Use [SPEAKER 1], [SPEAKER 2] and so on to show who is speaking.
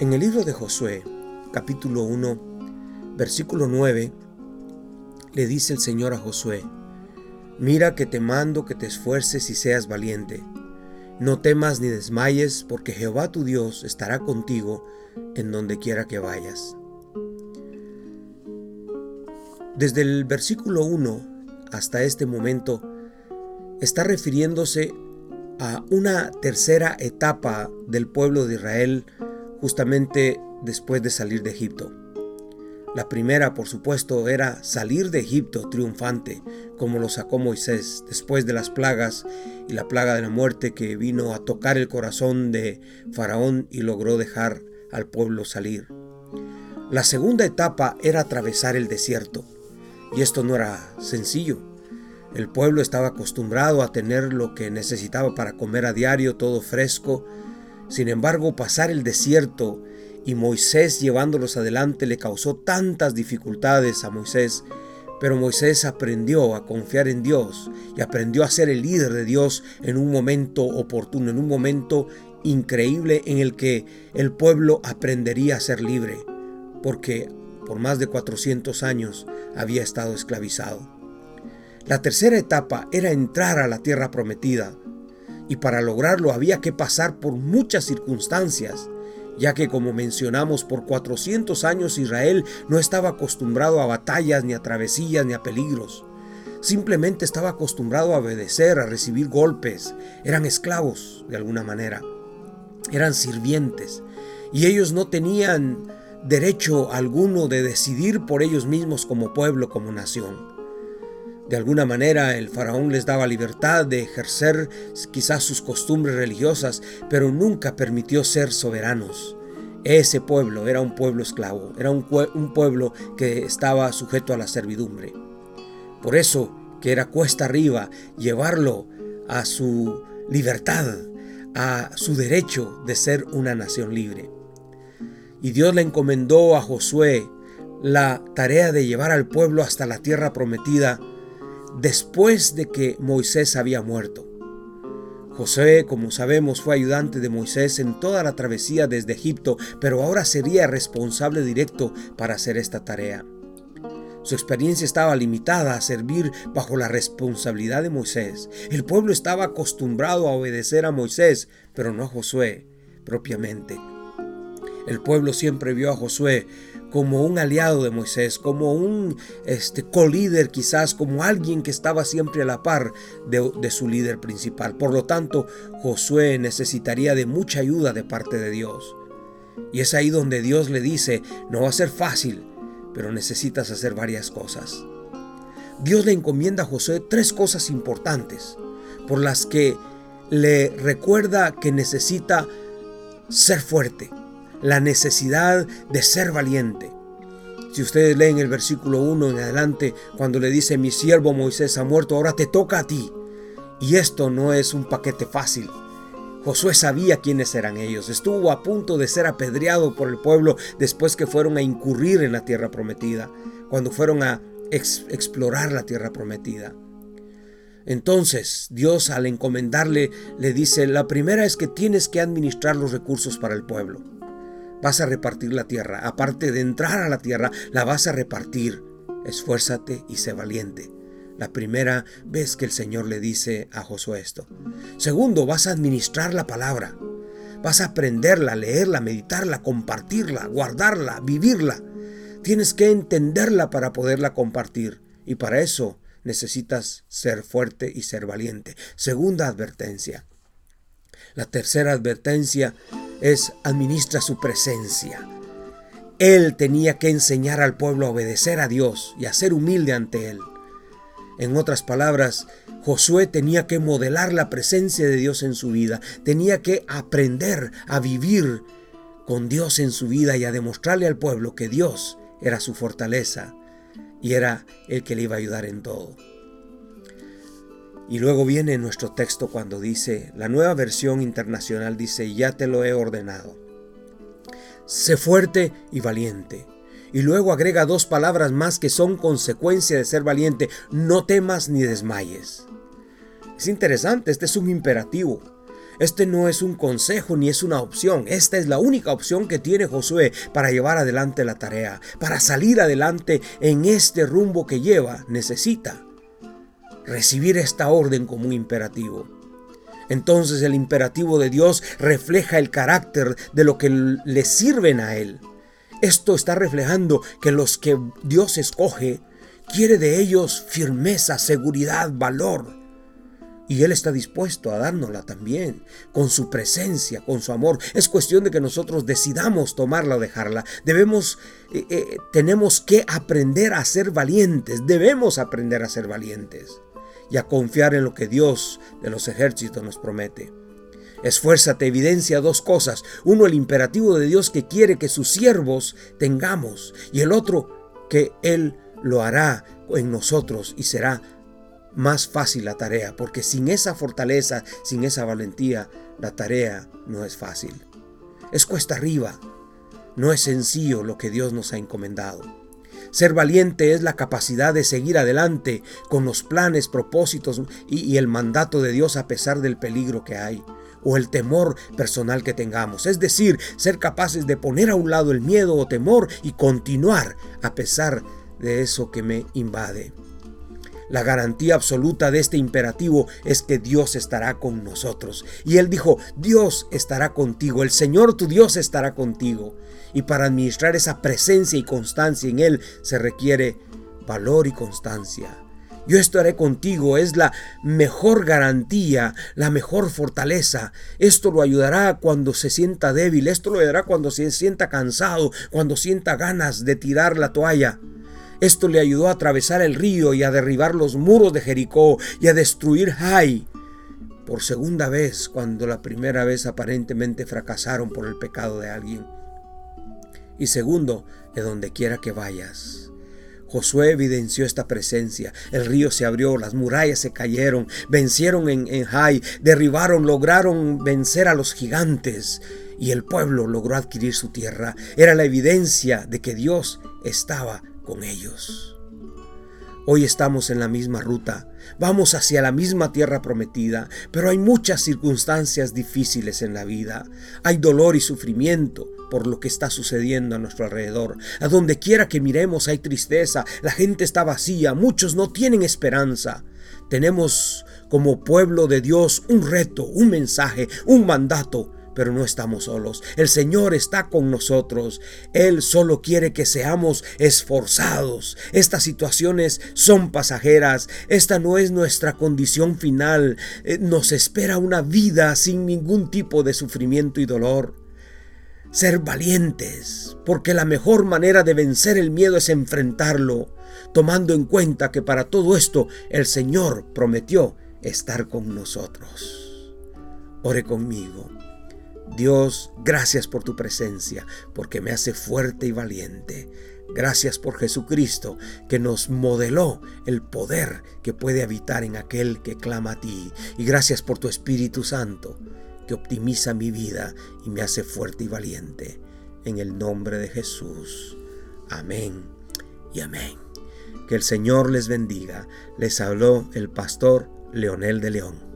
[SPEAKER 1] En el libro de Josué, capítulo 1, versículo 9, le dice el Señor a Josué, Mira que te mando que te esfuerces y seas valiente. No temas ni desmayes, porque Jehová tu Dios estará contigo en donde quiera que vayas. Desde el versículo 1 hasta este momento, está refiriéndose a una tercera etapa del pueblo de Israel justamente después de salir de Egipto. La primera, por supuesto, era salir de Egipto triunfante, como lo sacó Moisés después de las plagas y la plaga de la muerte que vino a tocar el corazón de Faraón y logró dejar al pueblo salir. La segunda etapa era atravesar el desierto, y esto no era sencillo. El pueblo estaba acostumbrado a tener lo que necesitaba para comer a diario, todo fresco. Sin embargo, pasar el desierto y Moisés llevándolos adelante le causó tantas dificultades a Moisés, pero Moisés aprendió a confiar en Dios y aprendió a ser el líder de Dios en un momento oportuno, en un momento increíble en el que el pueblo aprendería a ser libre, porque por más de 400 años había estado esclavizado. La tercera etapa era entrar a la tierra prometida, y para lograrlo había que pasar por muchas circunstancias, ya que como mencionamos por 400 años Israel no estaba acostumbrado a batallas, ni a travesías, ni a peligros. Simplemente estaba acostumbrado a obedecer, a recibir golpes. Eran esclavos, de alguna manera. Eran sirvientes. Y ellos no tenían derecho alguno de decidir por ellos mismos como pueblo, como nación. De alguna manera el faraón les daba libertad de ejercer quizás sus costumbres religiosas, pero nunca permitió ser soberanos. Ese pueblo era un pueblo esclavo, era un, pueblo que estaba sujeto a la servidumbre. Por eso que era cuesta arriba llevarlo a su libertad, a su derecho de ser una nación libre. Y Dios le encomendó a Josué la tarea de llevar al pueblo hasta la tierra prometida, después de que Moisés había muerto. José, como sabemos, fue ayudante de Moisés en toda la travesía desde Egipto, pero ahora sería responsable directo para hacer esta tarea. Su experiencia estaba limitada a servir bajo la responsabilidad de Moisés. El pueblo estaba acostumbrado a obedecer a Moisés, pero no a Josué propiamente. El pueblo siempre vio a Josué como un aliado de Moisés, como un este, co-líder quizás, como alguien que estaba siempre a la par de, de su líder principal. Por lo tanto, Josué necesitaría de mucha ayuda de parte de Dios. Y es ahí donde Dios le dice, no va a ser fácil, pero necesitas hacer varias cosas. Dios le encomienda a Josué tres cosas importantes por las que le recuerda que necesita ser fuerte, la necesidad de ser valiente. Si ustedes leen el versículo 1 en adelante, cuando le dice, mi siervo Moisés ha muerto, ahora te toca a ti. Y esto no es un paquete fácil. Josué sabía quiénes eran ellos. Estuvo a punto de ser apedreado por el pueblo después que fueron a incurrir en la tierra prometida, cuando fueron a explorar la tierra prometida. Entonces Dios al encomendarle le dice, la primera es que tienes que administrar los recursos para el pueblo vas a repartir la tierra. Aparte de entrar a la tierra, la vas a repartir. Esfuérzate y sé valiente. La primera vez que el Señor le dice a Josué esto. Segundo, vas a administrar la palabra. Vas a aprenderla, leerla, meditarla, compartirla, guardarla, vivirla. Tienes que entenderla para poderla compartir. Y para eso necesitas ser fuerte y ser valiente. Segunda advertencia. La tercera advertencia es administra su presencia. Él tenía que enseñar al pueblo a obedecer a Dios y a ser humilde ante Él. En otras palabras, Josué tenía que modelar la presencia de Dios en su vida, tenía que aprender a vivir con Dios en su vida y a demostrarle al pueblo que Dios era su fortaleza y era el que le iba a ayudar en todo. Y luego viene nuestro texto cuando dice, la nueva versión internacional dice, ya te lo he ordenado. Sé fuerte y valiente. Y luego agrega dos palabras más que son consecuencia de ser valiente, no temas ni desmayes. Es interesante, este es un imperativo. Este no es un consejo ni es una opción. Esta es la única opción que tiene Josué para llevar adelante la tarea. Para salir adelante en este rumbo que lleva, necesita recibir esta orden como un imperativo. Entonces el imperativo de Dios refleja el carácter de lo que le sirven a Él. Esto está reflejando que los que Dios escoge quiere de ellos firmeza, seguridad, valor. Y Él está dispuesto a dárnosla también, con su presencia, con su amor. Es cuestión de que nosotros decidamos tomarla o dejarla. Debemos, eh, eh, tenemos que aprender a ser valientes. Debemos aprender a ser valientes y a confiar en lo que Dios de los ejércitos nos promete. Esfuérzate evidencia dos cosas. Uno, el imperativo de Dios que quiere que sus siervos tengamos. Y el otro, que Él lo hará en nosotros y será más fácil la tarea. Porque sin esa fortaleza, sin esa valentía, la tarea no es fácil. Es cuesta arriba. No es sencillo lo que Dios nos ha encomendado. Ser valiente es la capacidad de seguir adelante con los planes, propósitos y, el mandato de Dios a pesar del peligro que hay o el temor personal que tengamos. Es decir, ser capaces de poner a un lado el miedo o temor y continuar a pesar de eso que me invade. La garantía absoluta de este imperativo es que Dios estará con nosotros. Y él dijo, Dios estará contigo, el Señor tu Dios estará contigo. Y para administrar esa presencia y constancia en Él se requiere valor y constancia. Yo estaré contigo, es la mejor garantía, la mejor fortaleza. Esto lo ayudará cuando se sienta débil, esto lo ayudará cuando se sienta cansado, cuando sienta ganas de tirar la toalla. Esto le ayudó a atravesar el río y a derribar los muros de Jericó y a destruir Jai por segunda vez cuando la primera vez aparentemente fracasaron por el pecado de alguien. Y segundo, de donde quiera que vayas. Josué evidenció esta presencia. El río se abrió, las murallas se cayeron, vencieron en, en Jai, derribaron, lograron vencer a los gigantes y el pueblo logró adquirir su tierra. Era la evidencia de que Dios estaba con ellos. Hoy estamos en la misma ruta, vamos hacia la misma tierra prometida, pero hay muchas circunstancias difíciles en la vida. Hay dolor y sufrimiento por lo que está sucediendo a nuestro alrededor. A donde quiera que miremos hay tristeza, la gente está vacía, muchos no tienen esperanza. Tenemos como pueblo de Dios un reto, un mensaje, un mandato pero no estamos solos. El Señor está con nosotros. Él solo quiere que seamos esforzados. Estas situaciones son pasajeras. Esta no es nuestra condición final. Eh, nos espera una vida sin ningún tipo de sufrimiento y dolor ser valientes, porque la mejor manera de vencer el miedo es enfrentarlo, tomando en cuenta que para todo esto el Señor prometió estar con nosotros. Ore conmigo. Dios, gracias por tu presencia, porque me hace fuerte y valiente. Gracias por Jesucristo, que nos modeló el poder que puede habitar en aquel que clama a ti. Y gracias por tu Espíritu Santo, que optimiza mi vida y me hace fuerte y valiente. En el nombre de Jesús. Amén y amén. Que el Señor les bendiga. Les habló el pastor Leonel de León.